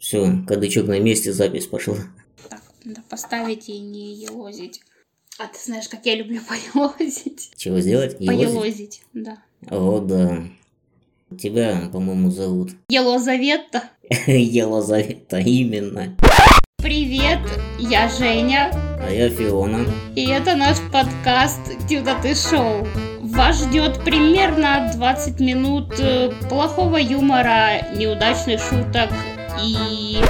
Все, кадычок на месте, запись пошла. Так, надо поставить и не елозить. А ты знаешь, как я люблю поелозить? Чего сделать? Поелозить, да. О, да. Тебя, по-моему, зовут. Елозавета. Елозавета, именно. Привет, я Женя. А я Фиона. И это наш подкаст «Тюда ты шоу». Вас ждет примерно 20 минут э, плохого юмора, неудачных шуток и...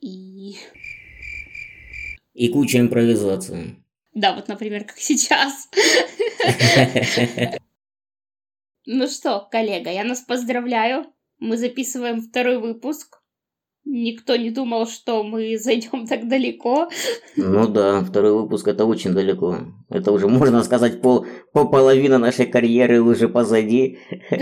и... И куча импровизации. Да, вот, например, как сейчас. Ну что, коллега, я нас поздравляю. Мы записываем второй выпуск. Никто не думал, что мы зайдем так далеко. Ну да, второй выпуск это очень далеко. Это уже, можно сказать, пол, по половина нашей карьеры уже позади.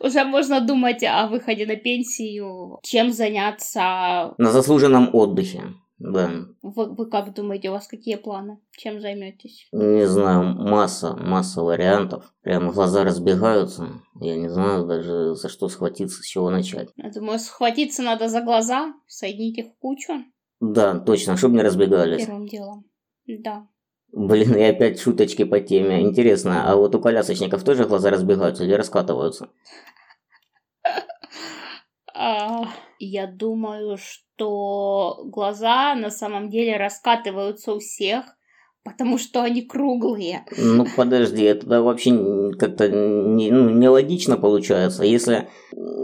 Уже можно думать о выходе на пенсию, чем заняться. На заслуженном отдыхе. Да. Вы, вы как думаете, у вас какие планы? Чем займетесь? Не знаю, масса, масса вариантов. Прям глаза разбегаются. Я не знаю даже за что схватиться, с чего начать. Я думаю, схватиться надо за глаза, соединить их в кучу. Да, точно, чтобы не разбегались. Первым делом. Да. Блин, и опять шуточки по теме. Интересно, а вот у колясочников тоже глаза разбегаются или раскатываются? А, я думаю, что глаза на самом деле раскатываются у всех, потому что они круглые. Ну подожди, это вообще как-то не, ну, нелогично получается. Если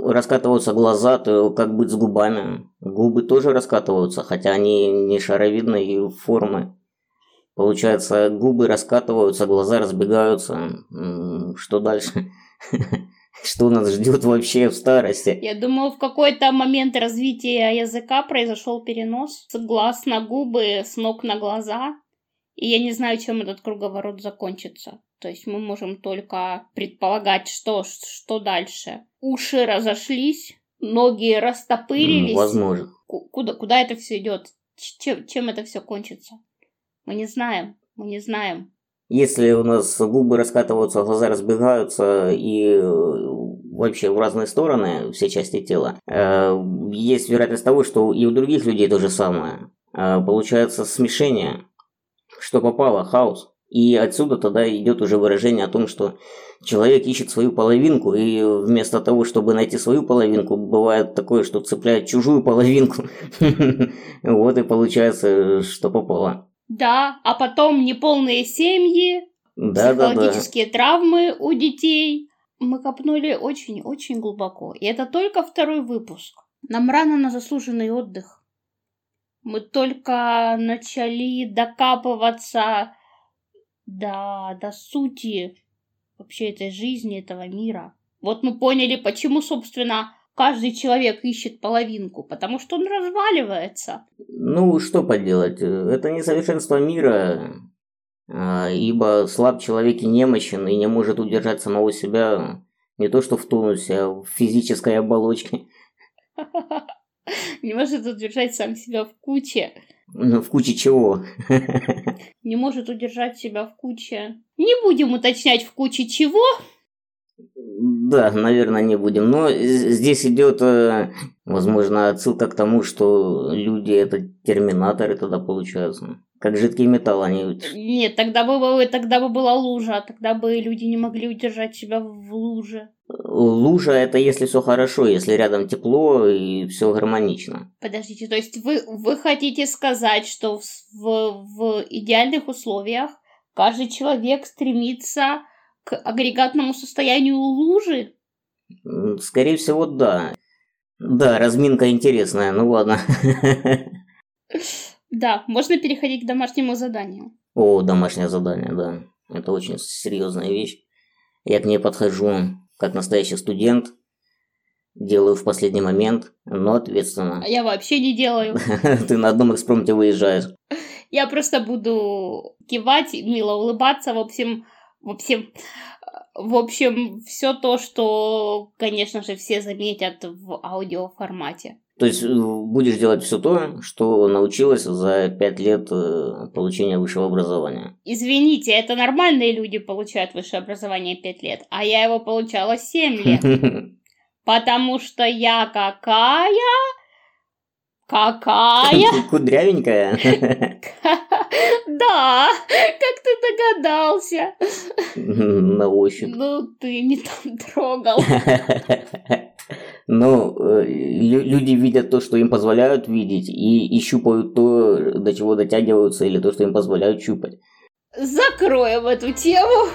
раскатываются глаза, то как быть с губами? Губы тоже раскатываются, хотя они не шаровидной формы. Получается, губы раскатываются, глаза разбегаются. Что дальше? Что нас ждет вообще в старости? Я думаю, в какой-то момент развития языка произошел перенос с глаз на губы, с ног на глаза. И я не знаю, чем этот круговорот закончится. То есть мы можем только предполагать, что, что дальше. Уши разошлись, ноги растопырились. Возможно. Куда, куда это все идет? Чем, чем это все кончится? Мы не знаем. Мы не знаем. Если у нас губы раскатываются, глаза разбегаются и вообще в разные стороны, все части тела, э, есть вероятность того, что и у других людей то же самое. Э, получается смешение, что попало, хаос. И отсюда тогда идет уже выражение о том, что человек ищет свою половинку, и вместо того, чтобы найти свою половинку, бывает такое, что цепляет чужую половинку. Вот и получается, что попало. Да, а потом неполные семьи, да, психологические да, да. травмы у детей. Мы копнули очень-очень глубоко. И это только второй выпуск. Нам рано на заслуженный отдых. Мы только начали докапываться до, до сути вообще этой жизни, этого мира. Вот мы поняли, почему, собственно, каждый человек ищет половинку, потому что он разваливается. Ну, что поделать, это несовершенство мира, а, ибо слаб человек и немощен, и не может удержать самого себя не то что в тонусе, а в физической оболочке. Не может удержать сам себя в куче. Ну, в куче чего? Не может удержать себя в куче. Не будем уточнять в куче чего, да, наверное, не будем. Но здесь идет, э, возможно, отсылка к тому, что люди это терминаторы тогда получаются. Как жидкий металл они. Нет, тогда бы, тогда бы была лужа, тогда бы люди не могли удержать себя в луже. Лужа это если все хорошо, если рядом тепло и все гармонично. Подождите, то есть вы, вы хотите сказать, что в, в, в идеальных условиях каждый человек стремится к агрегатному состоянию лужи? Скорее всего, да. Да, разминка интересная, ну ладно. Да, можно переходить к домашнему заданию. О, домашнее задание, да. Это очень серьезная вещь. Я к ней подхожу как настоящий студент, делаю в последний момент, но ответственно. А я вообще не делаю. Ты на одном экспромте выезжаешь. Я просто буду кивать, мило улыбаться, в общем, в общем, в общем, все то, что, конечно же, все заметят в аудиоформате. То есть э, будешь делать все то, что научилась за пять лет э, получения высшего образования. Извините, это нормальные люди получают высшее образование пять лет, а я его получала семь лет. Потому что я какая? Какая? Кудрявенькая. Да, как ты догадался. На ощупь. Ну, ты не там трогал. Ну, э, люди видят то, что им позволяют видеть, и, и щупают то, до чего дотягиваются, или то, что им позволяют щупать. Закроем эту тему.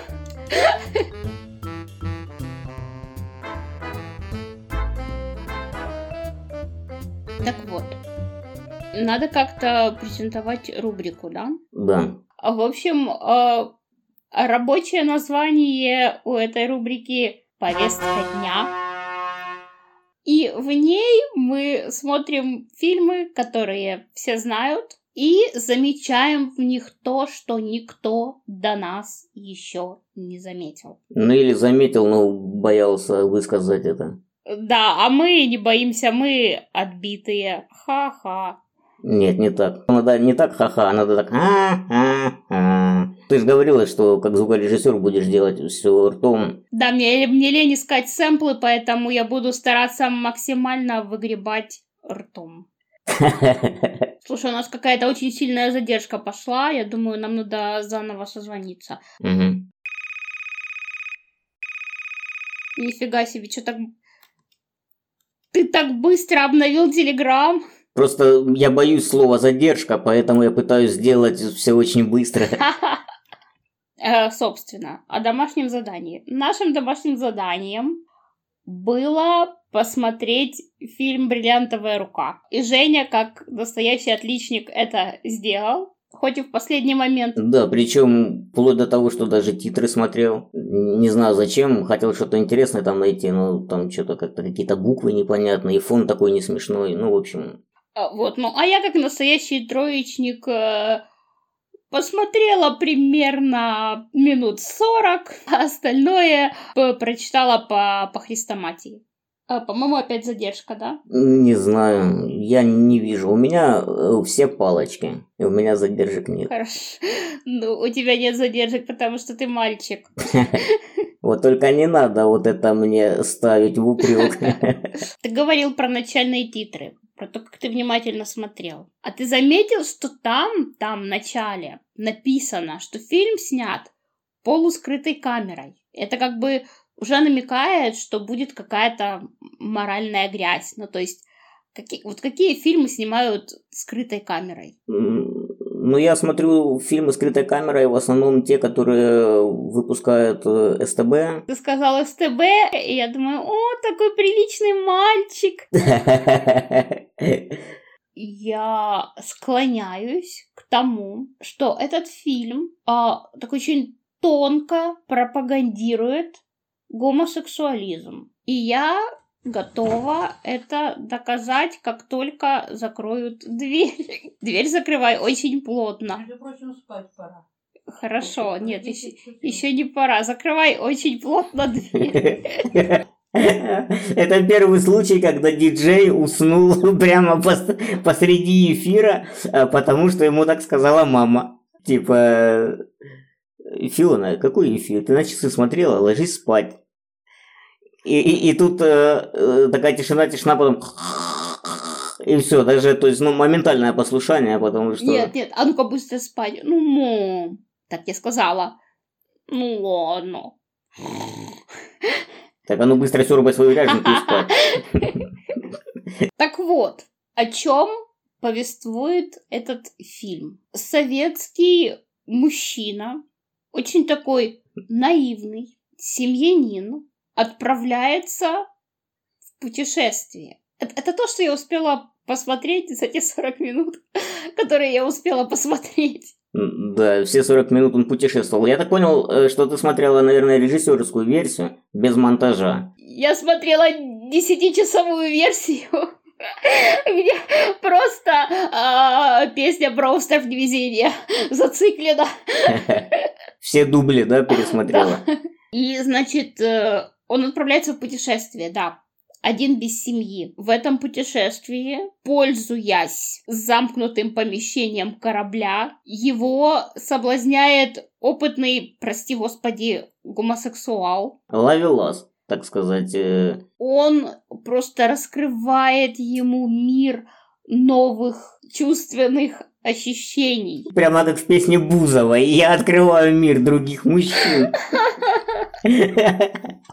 Так вот, надо как-то презентовать рубрику, да? Да. В общем, э, рабочее название у этой рубрики «Повестка дня». И в ней мы смотрим фильмы, которые все знают, и замечаем в них то, что никто до нас еще не заметил. Ну или заметил, но боялся высказать это. Да, а мы не боимся, мы отбитые. Ха-ха. Нет, не так. Надо не так ха-ха, надо так ха-ха-ха. Ты же говорила, что как звукорежиссер будешь делать все ртом. Да, мне, мне лень искать сэмплы, поэтому я буду стараться максимально выгребать ртом. Слушай, у нас какая-то очень сильная задержка пошла. Я думаю, нам надо заново созвониться. Угу. Нифига себе, что так ты так быстро обновил Телеграм. Просто я боюсь слова задержка, поэтому я пытаюсь сделать все очень быстро. Э, собственно, о домашнем задании. Нашим домашним заданием было посмотреть фильм «Бриллиантовая рука». И Женя, как настоящий отличник, это сделал хоть и в последний момент. Да, причем вплоть до того, что даже титры смотрел. Не знаю зачем, хотел что-то интересное там найти, но там что-то как-то какие-то буквы непонятные, и фон такой не смешной, ну, в общем... А, вот, ну, а я как настоящий троечник э, посмотрела примерно минут сорок, а остальное прочитала по, по хрестоматии. А, по-моему, опять задержка, да? Не знаю, я не вижу. У меня э, все палочки, и у меня задержек нет. Хорошо. Ну, у тебя нет задержек, потому что ты мальчик. Вот только не надо вот это мне ставить в упрек. Ты говорил про начальные титры, про то, как ты внимательно смотрел. А ты заметил, что там, там в начале написано, что фильм снят полускрытой камерой? Это как бы уже намекает, что будет какая-то моральная грязь. Ну, то есть, какие, вот какие фильмы снимают скрытой камерой? Ну, я смотрю фильмы скрытой камерой, в основном те, которые выпускают э, СТБ. Ты сказал СТБ, и я думаю, о, такой приличный мальчик. Я склоняюсь к тому, что этот фильм а, так очень тонко пропагандирует гомосексуализм. И я готова это доказать, как только закроют дверь. Дверь закрывай очень плотно. Между прочим, спать пора. Хорошо, нет, еще, еще не пора. Закрывай очень плотно дверь. Это первый случай, когда диджей уснул прямо посреди эфира, а, потому что ему так сказала мама. Типа, Филона, какой эфир? Ты на часы смотрела? Ложись спать. И, и, и тут э, э, такая тишина, тишина, потом... И все, даже, то есть, ну, моментальное послушание, потому что... Нет, нет, а ну-ка быстро спать. Ну, мам, так я сказала. Ну, ладно. Так, а ну быстро сёрбай свою ряженку и спать. Так вот, о чем повествует этот фильм? Советский мужчина очень такой наивный семьянин отправляется в путешествие. Это, это то, что я успела посмотреть за те 40 минут, которые я успела посмотреть. Да, все 40 минут он путешествовал. Я так понял, э, что ты смотрела, наверное, режиссерскую версию без монтажа. Я смотрела 10-часовую версию где просто а, песня про остров невезения зациклена. Все дубли, да, пересмотрела? И, значит, э, он отправляется в путешествие, да, один без семьи. В этом путешествии, пользуясь замкнутым помещением корабля, его соблазняет опытный, прости господи, гомосексуал. Ловелас так сказать. Э, Он просто раскрывает ему мир новых чувственных ощущений. Прям надо в песне Бузова «Я открываю мир других мужчин».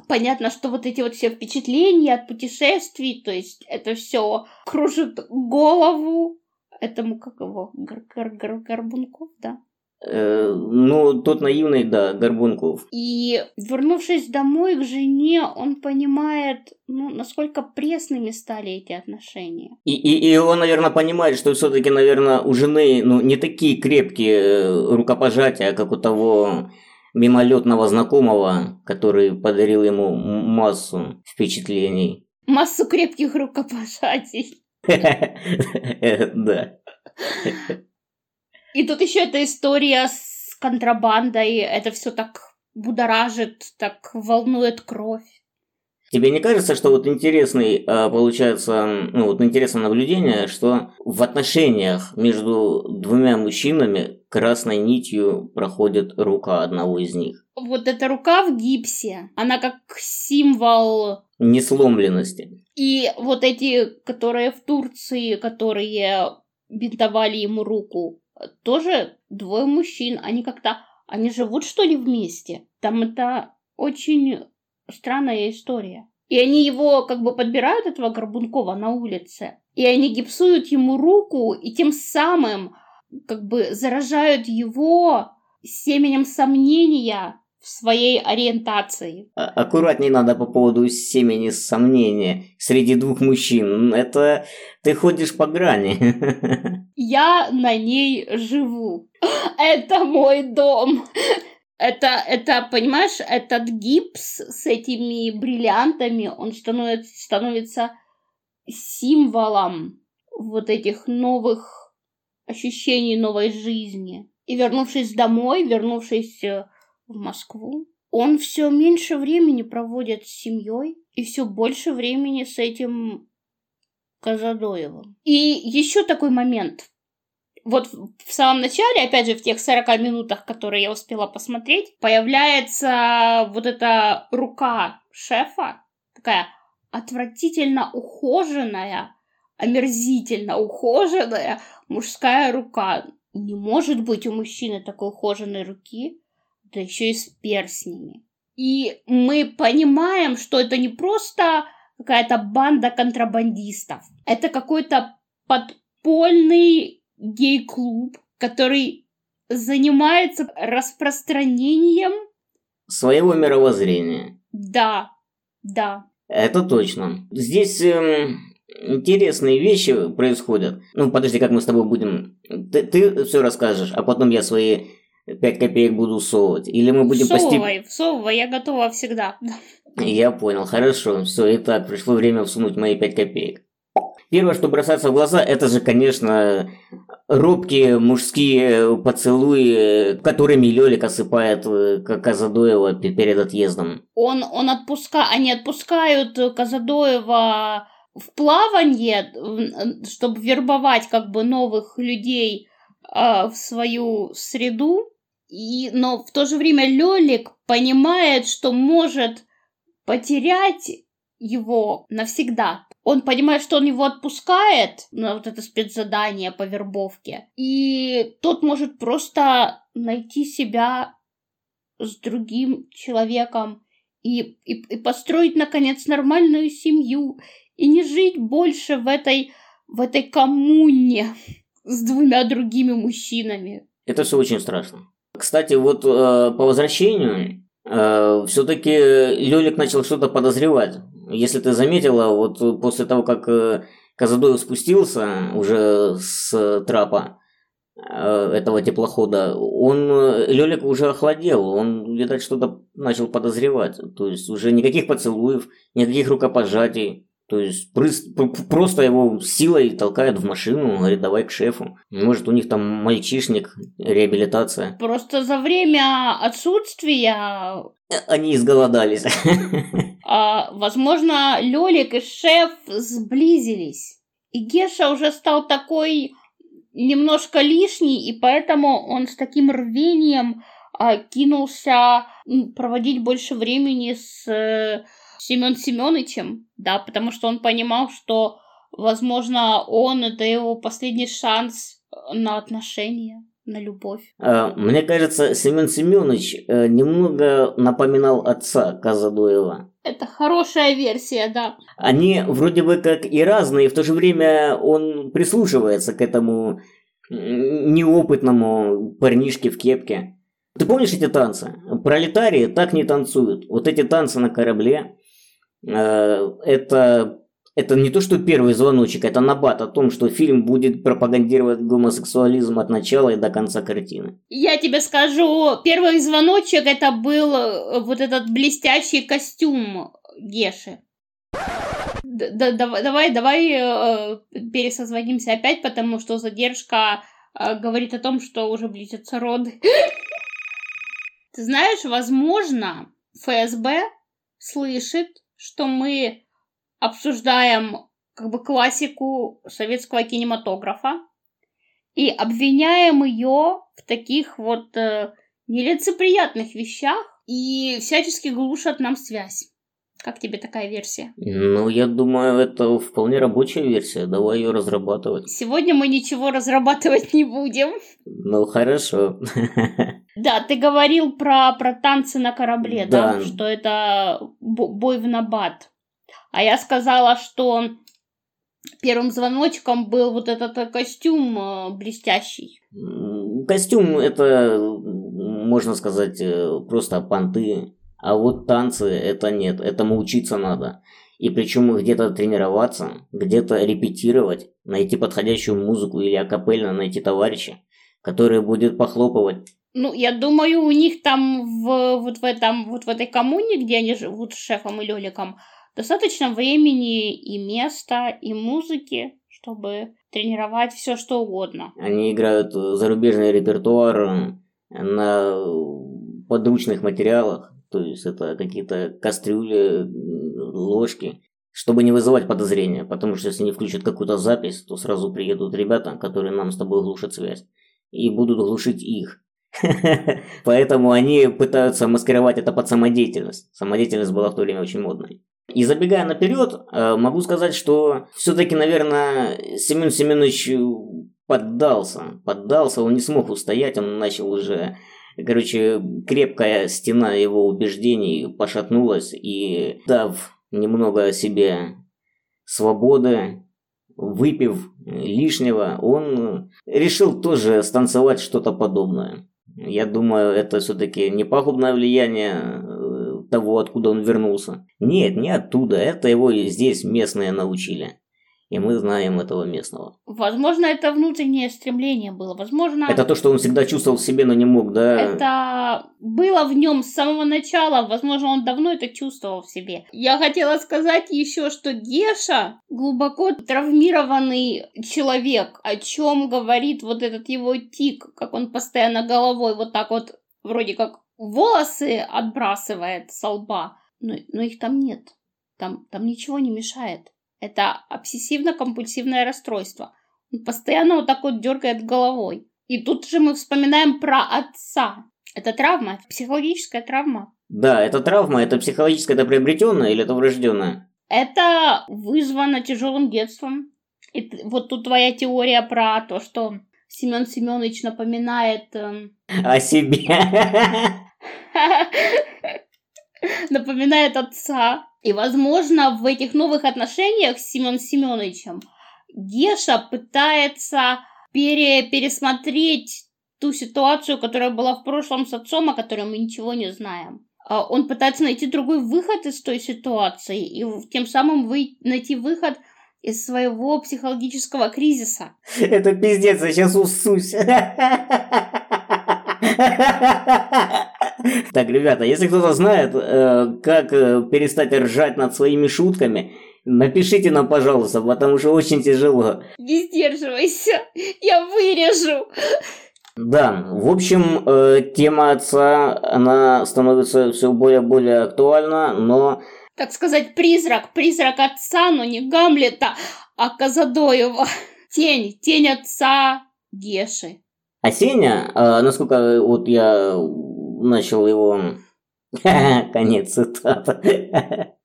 Понятно, что вот эти вот все впечатления от путешествий, то есть это все кружит голову этому, как его, Гар Гар Гар Горбунков, да? Э, ну, тот наивный, да, Горбунков. И вернувшись домой к жене, он понимает, ну, насколько пресными стали эти отношения. И, и, и он, наверное, понимает, что все-таки, наверное, у жены, ну, не такие крепкие э, рукопожатия, как у того мимолетного знакомого, который подарил ему массу впечатлений. Массу крепких рукопожатий. Да. И тут еще эта история с контрабандой, это все так будоражит, так волнует кровь. Тебе не кажется, что вот интересный а, получается, ну вот интересное наблюдение, что в отношениях между двумя мужчинами красной нитью проходит рука одного из них? Вот эта рука в гипсе, она как символ несломленности. И вот эти, которые в Турции, которые бинтовали ему руку, тоже двое мужчин, они как-то, они живут что ли вместе? Там это очень странная история. И они его как бы подбирают, этого Горбункова, на улице. И они гипсуют ему руку, и тем самым как бы заражают его семенем сомнения в своей ориентации. А, аккуратней надо по поводу семени сомнения среди двух мужчин. Это ты ходишь по грани. Я на ней живу. Это мой дом. Это, это, понимаешь, этот гипс с этими бриллиантами, он становится, становится символом вот этих новых ощущений новой жизни. И вернувшись домой, вернувшись э, в Москву, он все меньше времени проводит с семьей и все больше времени с этим Казадоевым. И еще такой момент вот в самом начале, опять же, в тех 40 минутах, которые я успела посмотреть, появляется вот эта рука шефа, такая отвратительно ухоженная, омерзительно ухоженная мужская рука. Не может быть у мужчины такой ухоженной руки, да еще и с перстнями. И мы понимаем, что это не просто какая-то банда контрабандистов, это какой-то подпольный гей-клуб, который занимается распространением своего мировоззрения. Да, да. Это точно. Здесь эм, интересные вещи происходят. Ну, подожди, как мы с тобой будем... Ты, ты все расскажешь, а потом я свои пять копеек буду совывать. Или мы будем Всовывай, постеп... всовывай, я готова всегда. Я понял, хорошо. Все, итак, пришло время всунуть мои пять копеек. Первое, что бросается в глаза, это же, конечно, робкие мужские поцелуи, которыми Лёлик осыпает э, Казадоева перед отъездом. Он, он отпуска... Они отпускают Казадоева в плавание, чтобы вербовать как бы новых людей э, в свою среду. И, но в то же время Лёлик понимает, что может потерять его навсегда. Он понимает, что он его отпускает на вот это спецзадание по вербовке, и тот может просто найти себя с другим человеком и, и, и построить, наконец, нормальную семью, и не жить больше в этой, в этой коммуне с двумя другими мужчинами. Это все очень страшно. Кстати, вот э, по возвращению э, все-таки Лёлик начал что-то подозревать. Если ты заметила, вот после того, как э, Казадоев спустился уже с трапа э, этого теплохода, он, э, Лёлик уже охладел, он, видать, что-то начал подозревать. То есть уже никаких поцелуев, никаких рукопожатий. То есть просто его силой толкают в машину, говорит, давай к шефу. Может, у них там мальчишник, реабилитация. Просто за время отсутствия... Они изголодались. А, возможно, Лёлик и шеф сблизились. И Геша уже стал такой немножко лишний, и поэтому он с таким рвением а, кинулся проводить больше времени с э, Семен Семеновичем, да, потому что он понимал, что Возможно, он это его последний шанс на отношения, на любовь. А, мне кажется, Семен Семенович э, немного напоминал отца Казадоева. Это хорошая версия, да. Они вроде бы как и разные, в то же время он прислушивается к этому неопытному парнишке в кепке. Ты помнишь эти танцы? Пролетарии так не танцуют. Вот эти танцы на корабле, э, это это не то, что первый звоночек, это набат о том, что фильм будет пропагандировать гомосексуализм от начала и до конца картины. Я тебе скажу, первый звоночек это был э, вот этот блестящий костюм Геши. Да, давай, давай, э, пересозвонимся опять, потому что задержка э, говорит о том, что уже близятся роды. Ты знаешь, возможно, ФСБ слышит, что мы обсуждаем как бы классику советского кинематографа и обвиняем ее в таких вот э, нелицеприятных вещах и всячески глушат нам связь. Как тебе такая версия? Ну, я думаю, это вполне рабочая версия. Давай ее разрабатывать. Сегодня мы ничего разрабатывать не будем. Ну, хорошо. Да, ты говорил про, про танцы на корабле, да, да что это бой в набат. А я сказала, что первым звоночком был вот этот э, костюм э, блестящий. Костюм это, можно сказать, э, просто понты. А вот танцы это нет, этому учиться надо. И причем где-то тренироваться, где-то репетировать, найти подходящую музыку или акапельно найти товарища, который будет похлопывать. Ну, я думаю, у них там в, вот в этом, вот в этой коммуне, где они живут с шефом и Лёликом, Достаточно времени и места, и музыки, чтобы тренировать все что угодно. Они играют зарубежный репертуар на подручных материалах, то есть это какие-то кастрюли, ложки, чтобы не вызывать подозрения, потому что если они включат какую-то запись, то сразу приедут ребята, которые нам с тобой глушат связь, и будут глушить их. Поэтому они пытаются маскировать это под самодеятельность. Самодеятельность была в то время очень модной. И забегая наперед, э, могу сказать, что все-таки, наверное, Семен Семенович поддался. Поддался, он не смог устоять, он начал уже... Короче, крепкая стена его убеждений пошатнулась, и дав немного себе свободы, выпив лишнего, он решил тоже станцевать что-то подобное. Я думаю, это все-таки не пагубное влияние того, откуда он вернулся. Нет, не оттуда, это его здесь местные научили. И мы знаем этого местного. Возможно, это внутреннее стремление было. Возможно... Это то, что он всегда чувствовал в себе, но не мог, да? Это было в нем с самого начала. Возможно, он давно это чувствовал в себе. Я хотела сказать еще, что Геша глубоко травмированный человек. О чем говорит вот этот его тик, как он постоянно головой вот так вот вроде как волосы отбрасывает со лба, но, но их там нет. Там, там ничего не мешает. Это обсессивно-компульсивное расстройство. Он постоянно вот так вот дергает головой. И тут же мы вспоминаем про отца. Это травма, это психологическая травма. Да, это травма, это психологическая, это приобретенная или это врожденная? Это вызвано тяжелым детством. И вот тут твоя теория про то, что Семен Семенович напоминает... Э... О себе. напоминает отца. И, возможно, в этих новых отношениях с Семеном Семеновичем Геша пытается пере пересмотреть ту ситуацию, которая была в прошлом с отцом, о которой мы ничего не знаем. А он пытается найти другой выход из той ситуации и тем самым вы найти выход из своего психологического кризиса. Это пиздец, я сейчас усусь. Так, ребята, если кто-то знает, э, как э, перестать ржать над своими шутками, напишите нам, пожалуйста, потому что очень тяжело. Не сдерживайся, я вырежу. Да, в общем, э, тема отца, она становится все более и более актуальна, но так сказать, призрак, призрак отца, но не Гамлета, а Казадоева. Тень, тень отца Геши. А Сеня, а, а, насколько вот я начал его... Конец цитаты.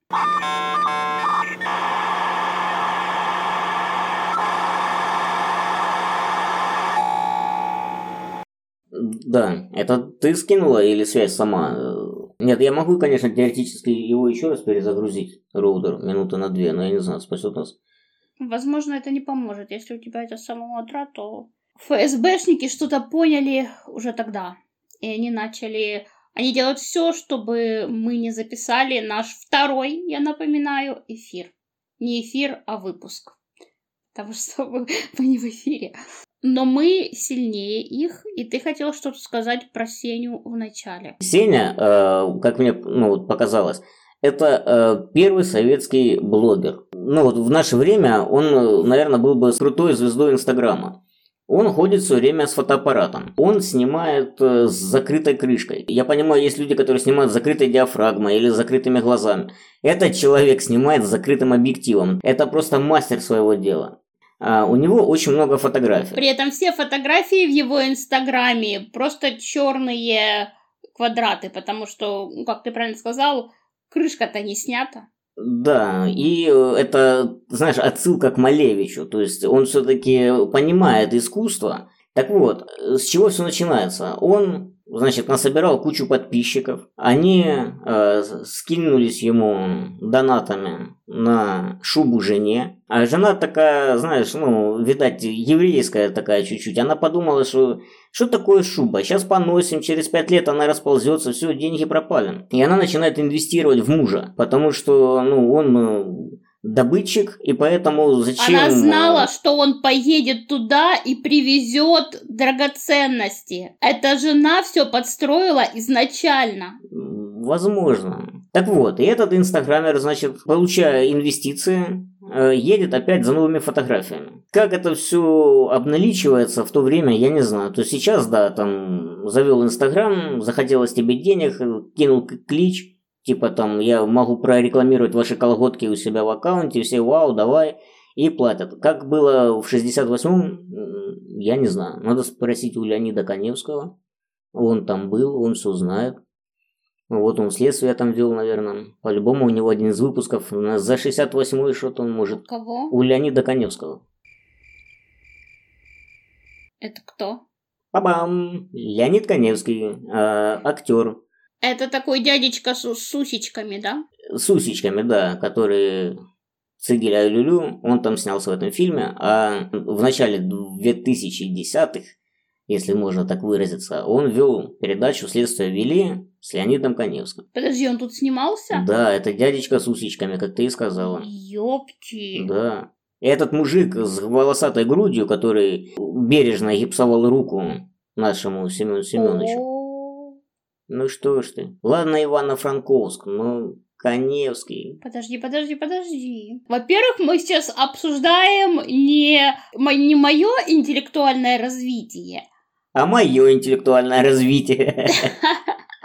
Да, это ты скинула или связь сама э, нет, я могу, конечно, теоретически его еще раз перезагрузить, роутер, минуты на две, но я не знаю, спасет нас. Возможно, это не поможет. Если у тебя это с самого утра, то ФСБшники что-то поняли уже тогда. И они начали... Они делают все, чтобы мы не записали наш второй, я напоминаю, эфир. Не эфир, а выпуск. Потому что мы, мы не в эфире. Но мы сильнее их, и ты хотел что-то сказать про Сеню в начале. Сеня, э, как мне ну, показалось, это э, первый советский блогер. Ну вот в наше время он, наверное, был бы крутой звездой Инстаграма. Он ходит все время с фотоаппаратом. Он снимает э, с закрытой крышкой. Я понимаю, есть люди, которые снимают с закрытой диафрагмой или с закрытыми глазами. Этот человек снимает с закрытым объективом. Это просто мастер своего дела. А, у него очень много фотографий. При этом все фотографии в его инстаграме просто черные квадраты, потому что, ну, как ты правильно сказал, крышка-то не снята. Да, и э, это, знаешь, отсылка к Малевичу, то есть он все-таки понимает искусство. Так вот, с чего все начинается? Он, значит, насобирал кучу подписчиков, они э, скинулись ему донатами на шубу жене, а жена такая, знаешь, ну, видать, еврейская такая чуть-чуть, она подумала, что что такое шуба? Сейчас поносим, через пять лет она расползется, все, деньги пропали. И она начинает инвестировать в мужа, потому что, ну, он э, добытчик, и поэтому зачем... Она знала, что он поедет туда и привезет драгоценности. Эта жена все подстроила изначально. Возможно. Так вот, и этот инстаграмер, значит, получая инвестиции, Э, едет опять за новыми фотографиями. Как это все обналичивается в то время, я не знаю. То сейчас, да, там завел Инстаграм, захотелось тебе денег, кинул клич, типа там я могу прорекламировать ваши колготки у себя в аккаунте, все вау, давай, и платят. Как было в 68-м, я не знаю. Надо спросить у Леонида Коневского. Он там был, он все знает. Вот он следствие там вел, наверное. По-любому у него один из выпусков за 68-й что-то он может. Кого? У Леонида Коневского. Это кто? Пабам! Леонид Коневский, э, актер. Это такой дядечка с, с усичками, да? С усичками, да, который Цигеля Люлю, он там снялся в этом фильме, а в начале 2010-х если можно так выразиться, он вел передачу «Следствие вели» с Леонидом Коневским. Подожди, он тут снимался? Да, это дядечка с усичками, как ты и сказала. Ёпти. Да. И этот мужик с волосатой грудью, который бережно гипсовал руку нашему Семену Семеновичу. Ну что ж ты. Ладно, Ивано-Франковск, но Коневский. Подожди, подожди, подожди. Во-первых, мы сейчас обсуждаем не, не мое интеллектуальное развитие, а мое интеллектуальное развитие.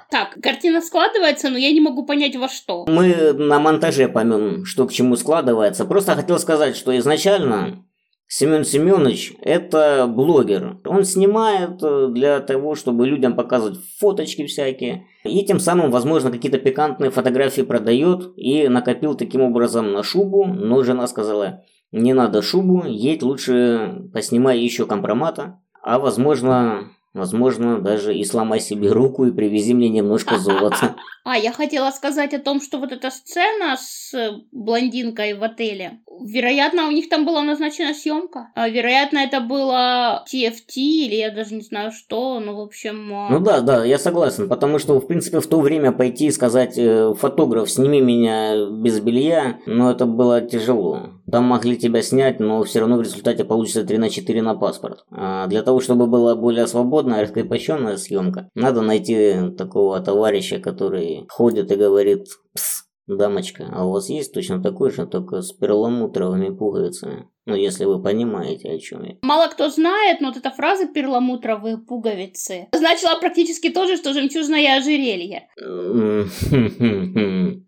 Так, картина складывается, но я не могу понять во что. Мы на монтаже поймем, что к чему складывается. Просто хотел сказать, что изначально Семен Семенович – это блогер. Он снимает э, для того, чтобы людям показывать фоточки всякие. И тем самым, возможно, какие-то пикантные фотографии продает. И накопил таким образом на шубу. Но жена сказала, не надо шубу, едь лучше поснимай еще компромата а возможно, возможно, даже и сломай себе руку и привези мне немножко золота. А, я хотела сказать о том, что вот эта сцена с блондинкой в отеле, вероятно, у них там была назначена съемка. А, вероятно, это было TFT или я даже не знаю что, ну, в общем... А, ну да, да, я согласен, потому что, в принципе, в то время пойти и сказать, э, фотограф, сними меня без белья, ну, это было тяжело. Там могли тебя снять, но все равно в результате получится 3 на 4 на паспорт. А для того, чтобы была более свободная, раскрепощенная съемка, надо найти такого товарища, который ходит и говорит «Пс, дамочка, а у вас есть точно такой же, только с перламутровыми пуговицами?» Ну, если вы понимаете, о чем я. Мало кто знает, но вот эта фраза «перламутровые пуговицы» значила практически то же, что «жемчужное ожерелье».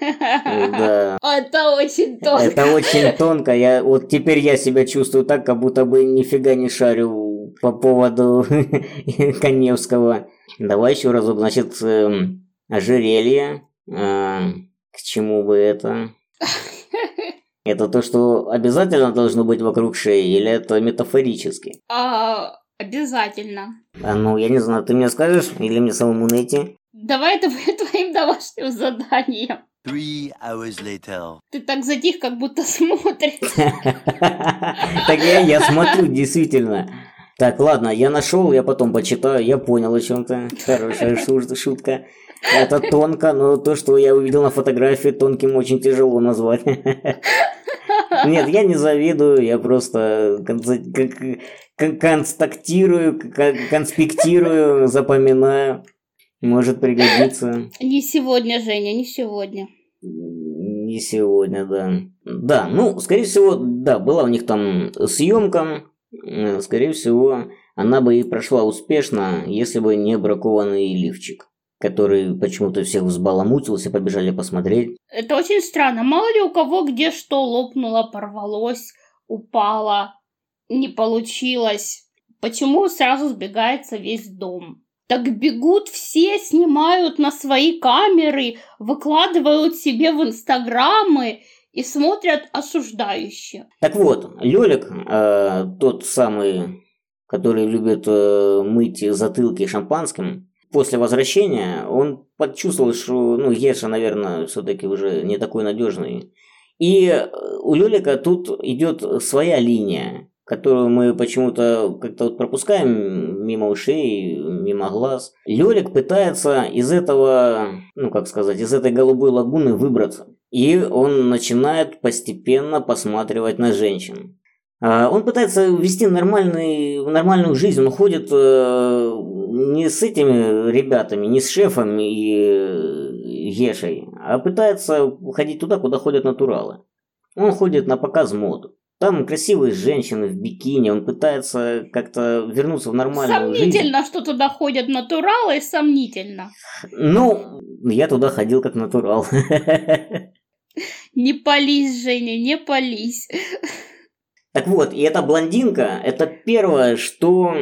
Да. Это очень тонко. Это очень тонко. Я, вот теперь я себя чувствую так, как будто бы нифига не шарю по поводу Коневского. Давай еще разок. Значит, эм, ожерелье. А, к чему бы это? Это то, что обязательно должно быть вокруг шеи, или это метафорически? А, Обязательно. А ну, я не знаю, ты мне скажешь или мне самому найти? Давай это будет твоим домашним заданием. Three hours later. Ты так затих, как будто смотришь. Так я, я смотрю, действительно. Так, ладно, я нашел, я потом почитаю, я понял о чем-то. Хорошая шутка. Это тонко, но то, что я увидел на фотографии, тонким очень тяжело назвать. Нет, я не завидую, я просто констактирую, конспектирую, запоминаю. Может пригодиться. Не сегодня, Женя, не сегодня. Не сегодня, да. Да, ну, скорее всего, да, была у них там съемка. Э, скорее всего, она бы и прошла успешно, если бы не бракованный лифчик который почему-то всех взбаламутился, побежали посмотреть. Это очень странно. Мало ли у кого где что лопнуло, порвалось, упало, не получилось. Почему сразу сбегается весь дом? Так бегут все, снимают на свои камеры, выкладывают себе в инстаграмы и смотрят осуждающе. Так вот, Лёлик, э, тот самый, который любит э, мыть затылки шампанским, после возвращения он почувствовал, что ну, Еша, наверное, все-таки уже не такой надежный. И э, у Лёлика тут идет своя линия которую мы почему-то как-то вот пропускаем мимо ушей, мимо глаз. Лёлик пытается из этого, ну как сказать, из этой голубой лагуны выбраться. И он начинает постепенно посматривать на женщин. А, он пытается вести нормальный, нормальную жизнь, он ходит э, не с этими ребятами, не с шефом и Гешей, а пытается ходить туда, куда ходят натуралы. Он ходит на показ мод. Там красивые женщины в бикини, он пытается как-то вернуться в нормальную сомнительно, жизнь. Сомнительно, что туда ходят натуралы, сомнительно. Ну, я туда ходил как натурал. Не пались, Женя, не пались. Так вот, и эта блондинка, это первое, что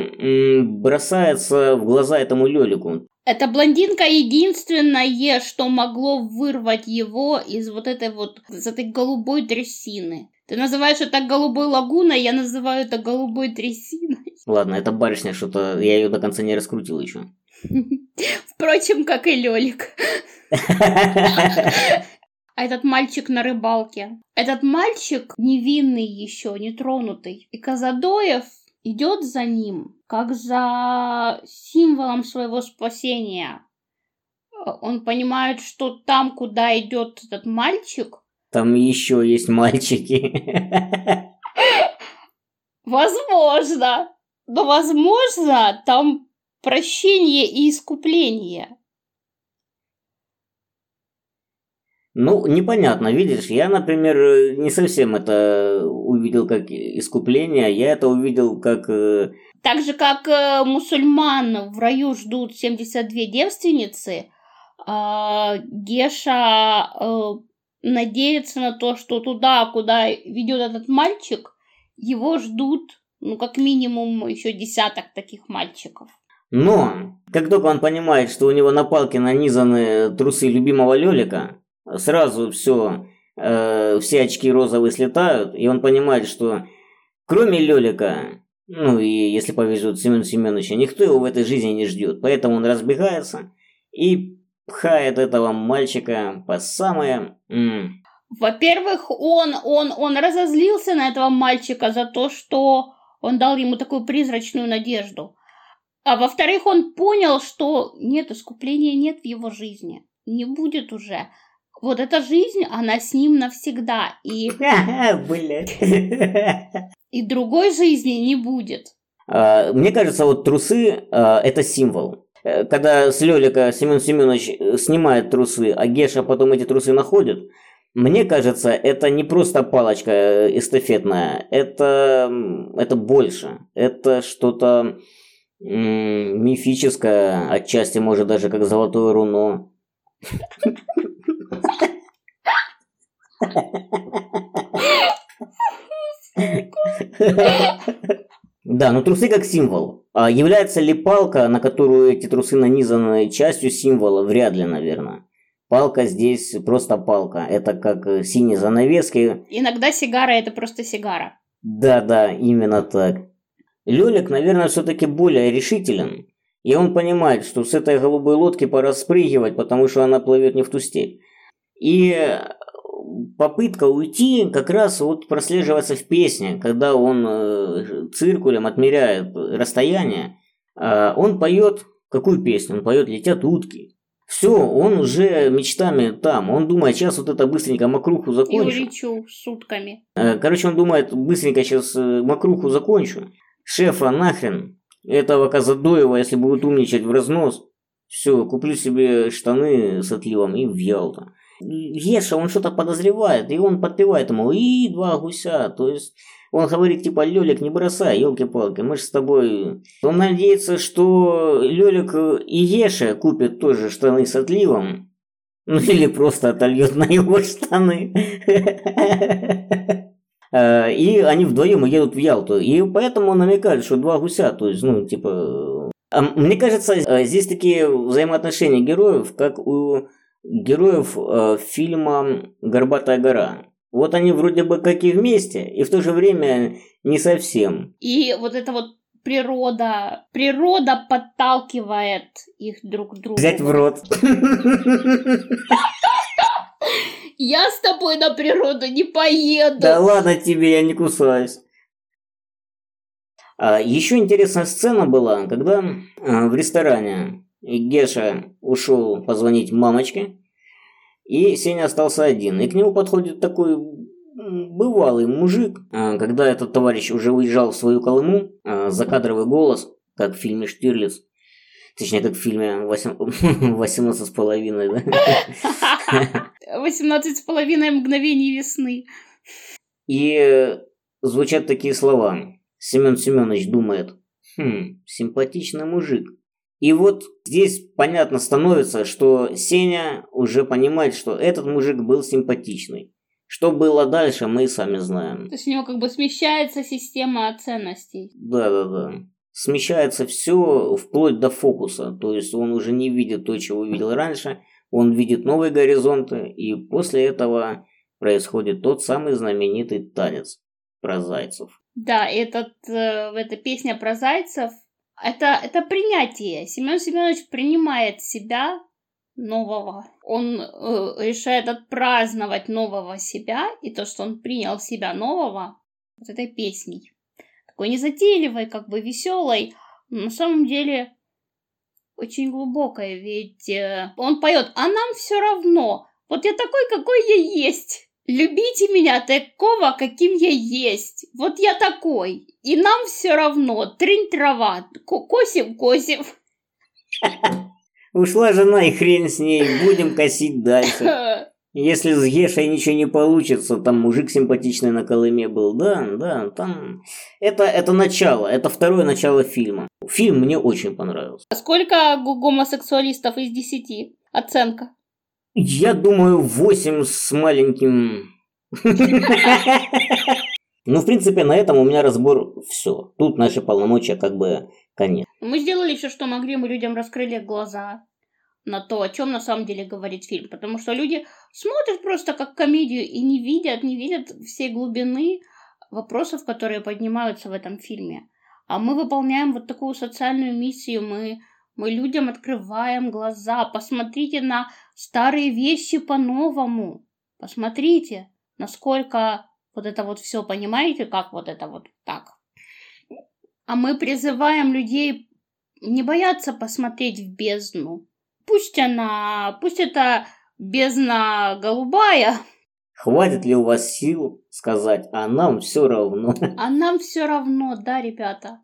бросается в глаза этому Лёлику. Эта блондинка единственное, что могло вырвать его из вот этой вот, из этой голубой трясины. Ты называешь это голубой лагуной, я называю это голубой трясиной. Ладно, это барышня что-то, я ее до конца не раскрутил еще. Впрочем, как и Лёлик. А этот мальчик на рыбалке. Этот мальчик невинный еще, нетронутый. И Казадоев идет за ним, как за символом своего спасения. Он понимает, что там, куда идет этот мальчик, там еще есть мальчики. Возможно. Но, возможно, там прощение и искупление. Ну, непонятно, видишь, я, например, не совсем это увидел как искупление, я это увидел как... Э, так же, как э, мусульман в раю ждут 72 девственницы, а, Геша э, надеяться на то, что туда, куда ведет этот мальчик, его ждут, ну, как минимум, еще десяток таких мальчиков. Но, как только он понимает, что у него на палке нанизаны трусы любимого Лёлика, сразу все, э, все очки розовые слетают, и он понимает, что кроме Лёлика, ну и если повезет Семен Семеновича, никто его в этой жизни не ждет. Поэтому он разбегается и пхает этого мальчика по самое... Во-первых, он, он, он разозлился на этого мальчика за то, что он дал ему такую призрачную надежду. А во-вторых, он понял, что нет, искупления нет в его жизни. Не будет уже. Вот эта жизнь, она с ним навсегда. И... И другой жизни не будет. А, мне кажется, вот трусы а, это символ. Э, когда с Лёлика Семен Семенович э, снимает трусы, а Геша потом эти трусы находит, мне кажется, это не просто палочка э, эстафетная, это, это больше. Это что-то мифическое, отчасти, может, даже как золотое руно. Да, но трусы как символ. А является ли палка, на которую эти трусы нанизаны, частью символа? Вряд ли, наверное. Палка здесь просто палка. Это как э, синие занавески. Иногда сигара это просто сигара. Да, да, именно так. Лёлик, наверное, все-таки более решителен. И он понимает, что с этой голубой лодки пора спрыгивать, потому что она плывет не в ту степь. И попытка уйти как раз вот прослеживается в песне, когда он э, циркулем отмеряет расстояние. Э, он поет какую песню? Он поет «Летят утки». Все, он уже мечтами там. Он думает, сейчас вот это быстренько мокруху закончу. И улечу сутками. Э, короче, он думает, быстренько сейчас э, мокруху закончу. Шефа нахрен. Этого Казадоева, если будет умничать в разнос. Все, куплю себе штаны с отливом и в Ялту. Еша, он что-то подозревает, и он подпевает ему, и два гуся, то есть он говорит, типа, Лёлик, не бросай, елки-палки, мы же с тобой... Он надеется, что Лёлик и Еша купят тоже штаны с отливом, ну или просто отольет на его штаны. А, и они вдвоем едут в Ялту. И поэтому он намекает, что два гуся, то есть, ну, типа... А мне кажется, здесь такие взаимоотношения героев, как у героев э, фильма «Горбатая гора». Вот они вроде бы как и вместе, и в то же время не совсем. И вот это вот природа, природа подталкивает их друг к другу. Взять в рот. Я с тобой на природу не поеду. Да ладно тебе, я не кусаюсь. А, еще интересная сцена была, когда а, в ресторане Геша ушел позвонить мамочке, и Сеня остался один. И к нему подходит такой бывалый мужик, а, когда этот товарищ уже уезжал в свою Колыму, а, закадровый голос, как в фильме «Штирлиц», Точнее, как в фильме «18 с половиной», да? «18 с половиной мгновений весны». И звучат такие слова. Семен Семенович думает, хм, симпатичный мужик. И вот здесь понятно становится, что Сеня уже понимает, что этот мужик был симпатичный. Что было дальше, мы сами знаем. То есть у него как бы смещается система ценностей. Да-да-да. Смещается все вплоть до фокуса. То есть он уже не видит то, чего видел раньше. Он видит новые горизонты. И после этого происходит тот самый знаменитый танец про зайцев. Да, этот, э, эта песня про зайцев это, это принятие. Семен Семенович принимает себя нового. Он э, решает отпраздновать нового себя, и то, что он принял себя нового, вот этой песней. Такой незатейливой, как бы веселой, на самом деле очень глубокой, ведь э, он поет, а нам все равно. Вот я такой, какой я есть. Любите меня такого, каким я есть. Вот я такой. И нам все равно. Тринь трава. Косим, косим. Ушла жена и хрен с ней. Будем косить дальше. Если с Гешей ничего не получится, там мужик симпатичный на Колыме был, да, да, там... Это, это начало, это второе начало фильма. Фильм мне очень понравился. Сколько гомосексуалистов из десяти? Оценка. Я думаю, 8 с маленьким... Ну, в принципе, на этом у меня разбор все. Тут наши полномочия как бы конец. Мы сделали все, что могли, мы людям раскрыли глаза на то, о чем на самом деле говорит фильм. Потому что люди смотрят просто как комедию и не видят, не видят всей глубины вопросов, которые поднимаются в этом фильме. А мы выполняем вот такую социальную миссию, мы мы людям открываем глаза. Посмотрите на старые вещи по-новому. Посмотрите, насколько вот это вот все, понимаете, как вот это вот так. А мы призываем людей не бояться посмотреть в бездну. Пусть она, пусть это бездна голубая. Хватит ли у вас сил сказать, а нам все равно? А нам все равно, да, ребята.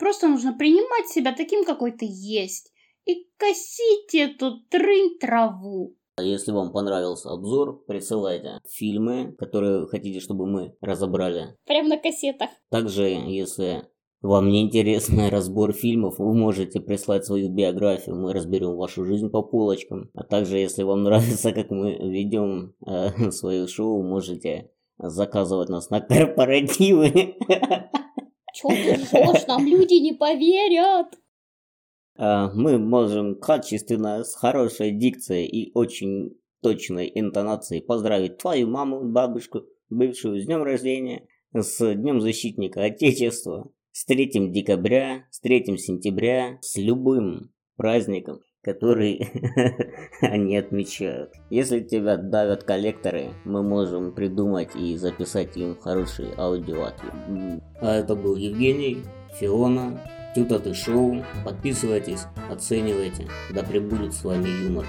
Просто нужно принимать себя таким, какой ты есть. И косить эту трынь траву. Если вам понравился обзор, присылайте фильмы, которые хотите, чтобы мы разобрали. Прям на кассетах. Также, если вам не интересен разбор фильмов, вы можете прислать свою биографию, мы разберем вашу жизнь по полочкам. А также, если вам нравится, как мы ведем э, свое шоу, можете заказывать нас на корпоративы. Чё ты ржёшь? Нам люди не поверят. А, мы можем качественно, с хорошей дикцией и очень точной интонацией поздравить твою маму, бабушку, бывшую с днем рождения, с Днем Защитника Отечества, с 3 декабря, с 3 сентября, с любым праздником, который они отмечают. Если тебя давят коллекторы, мы можем придумать и записать им хороший аудиоответ. А это был Евгений, Фиона, Тюта ты шоу. Подписывайтесь, оценивайте. Да пребудет с вами юмор.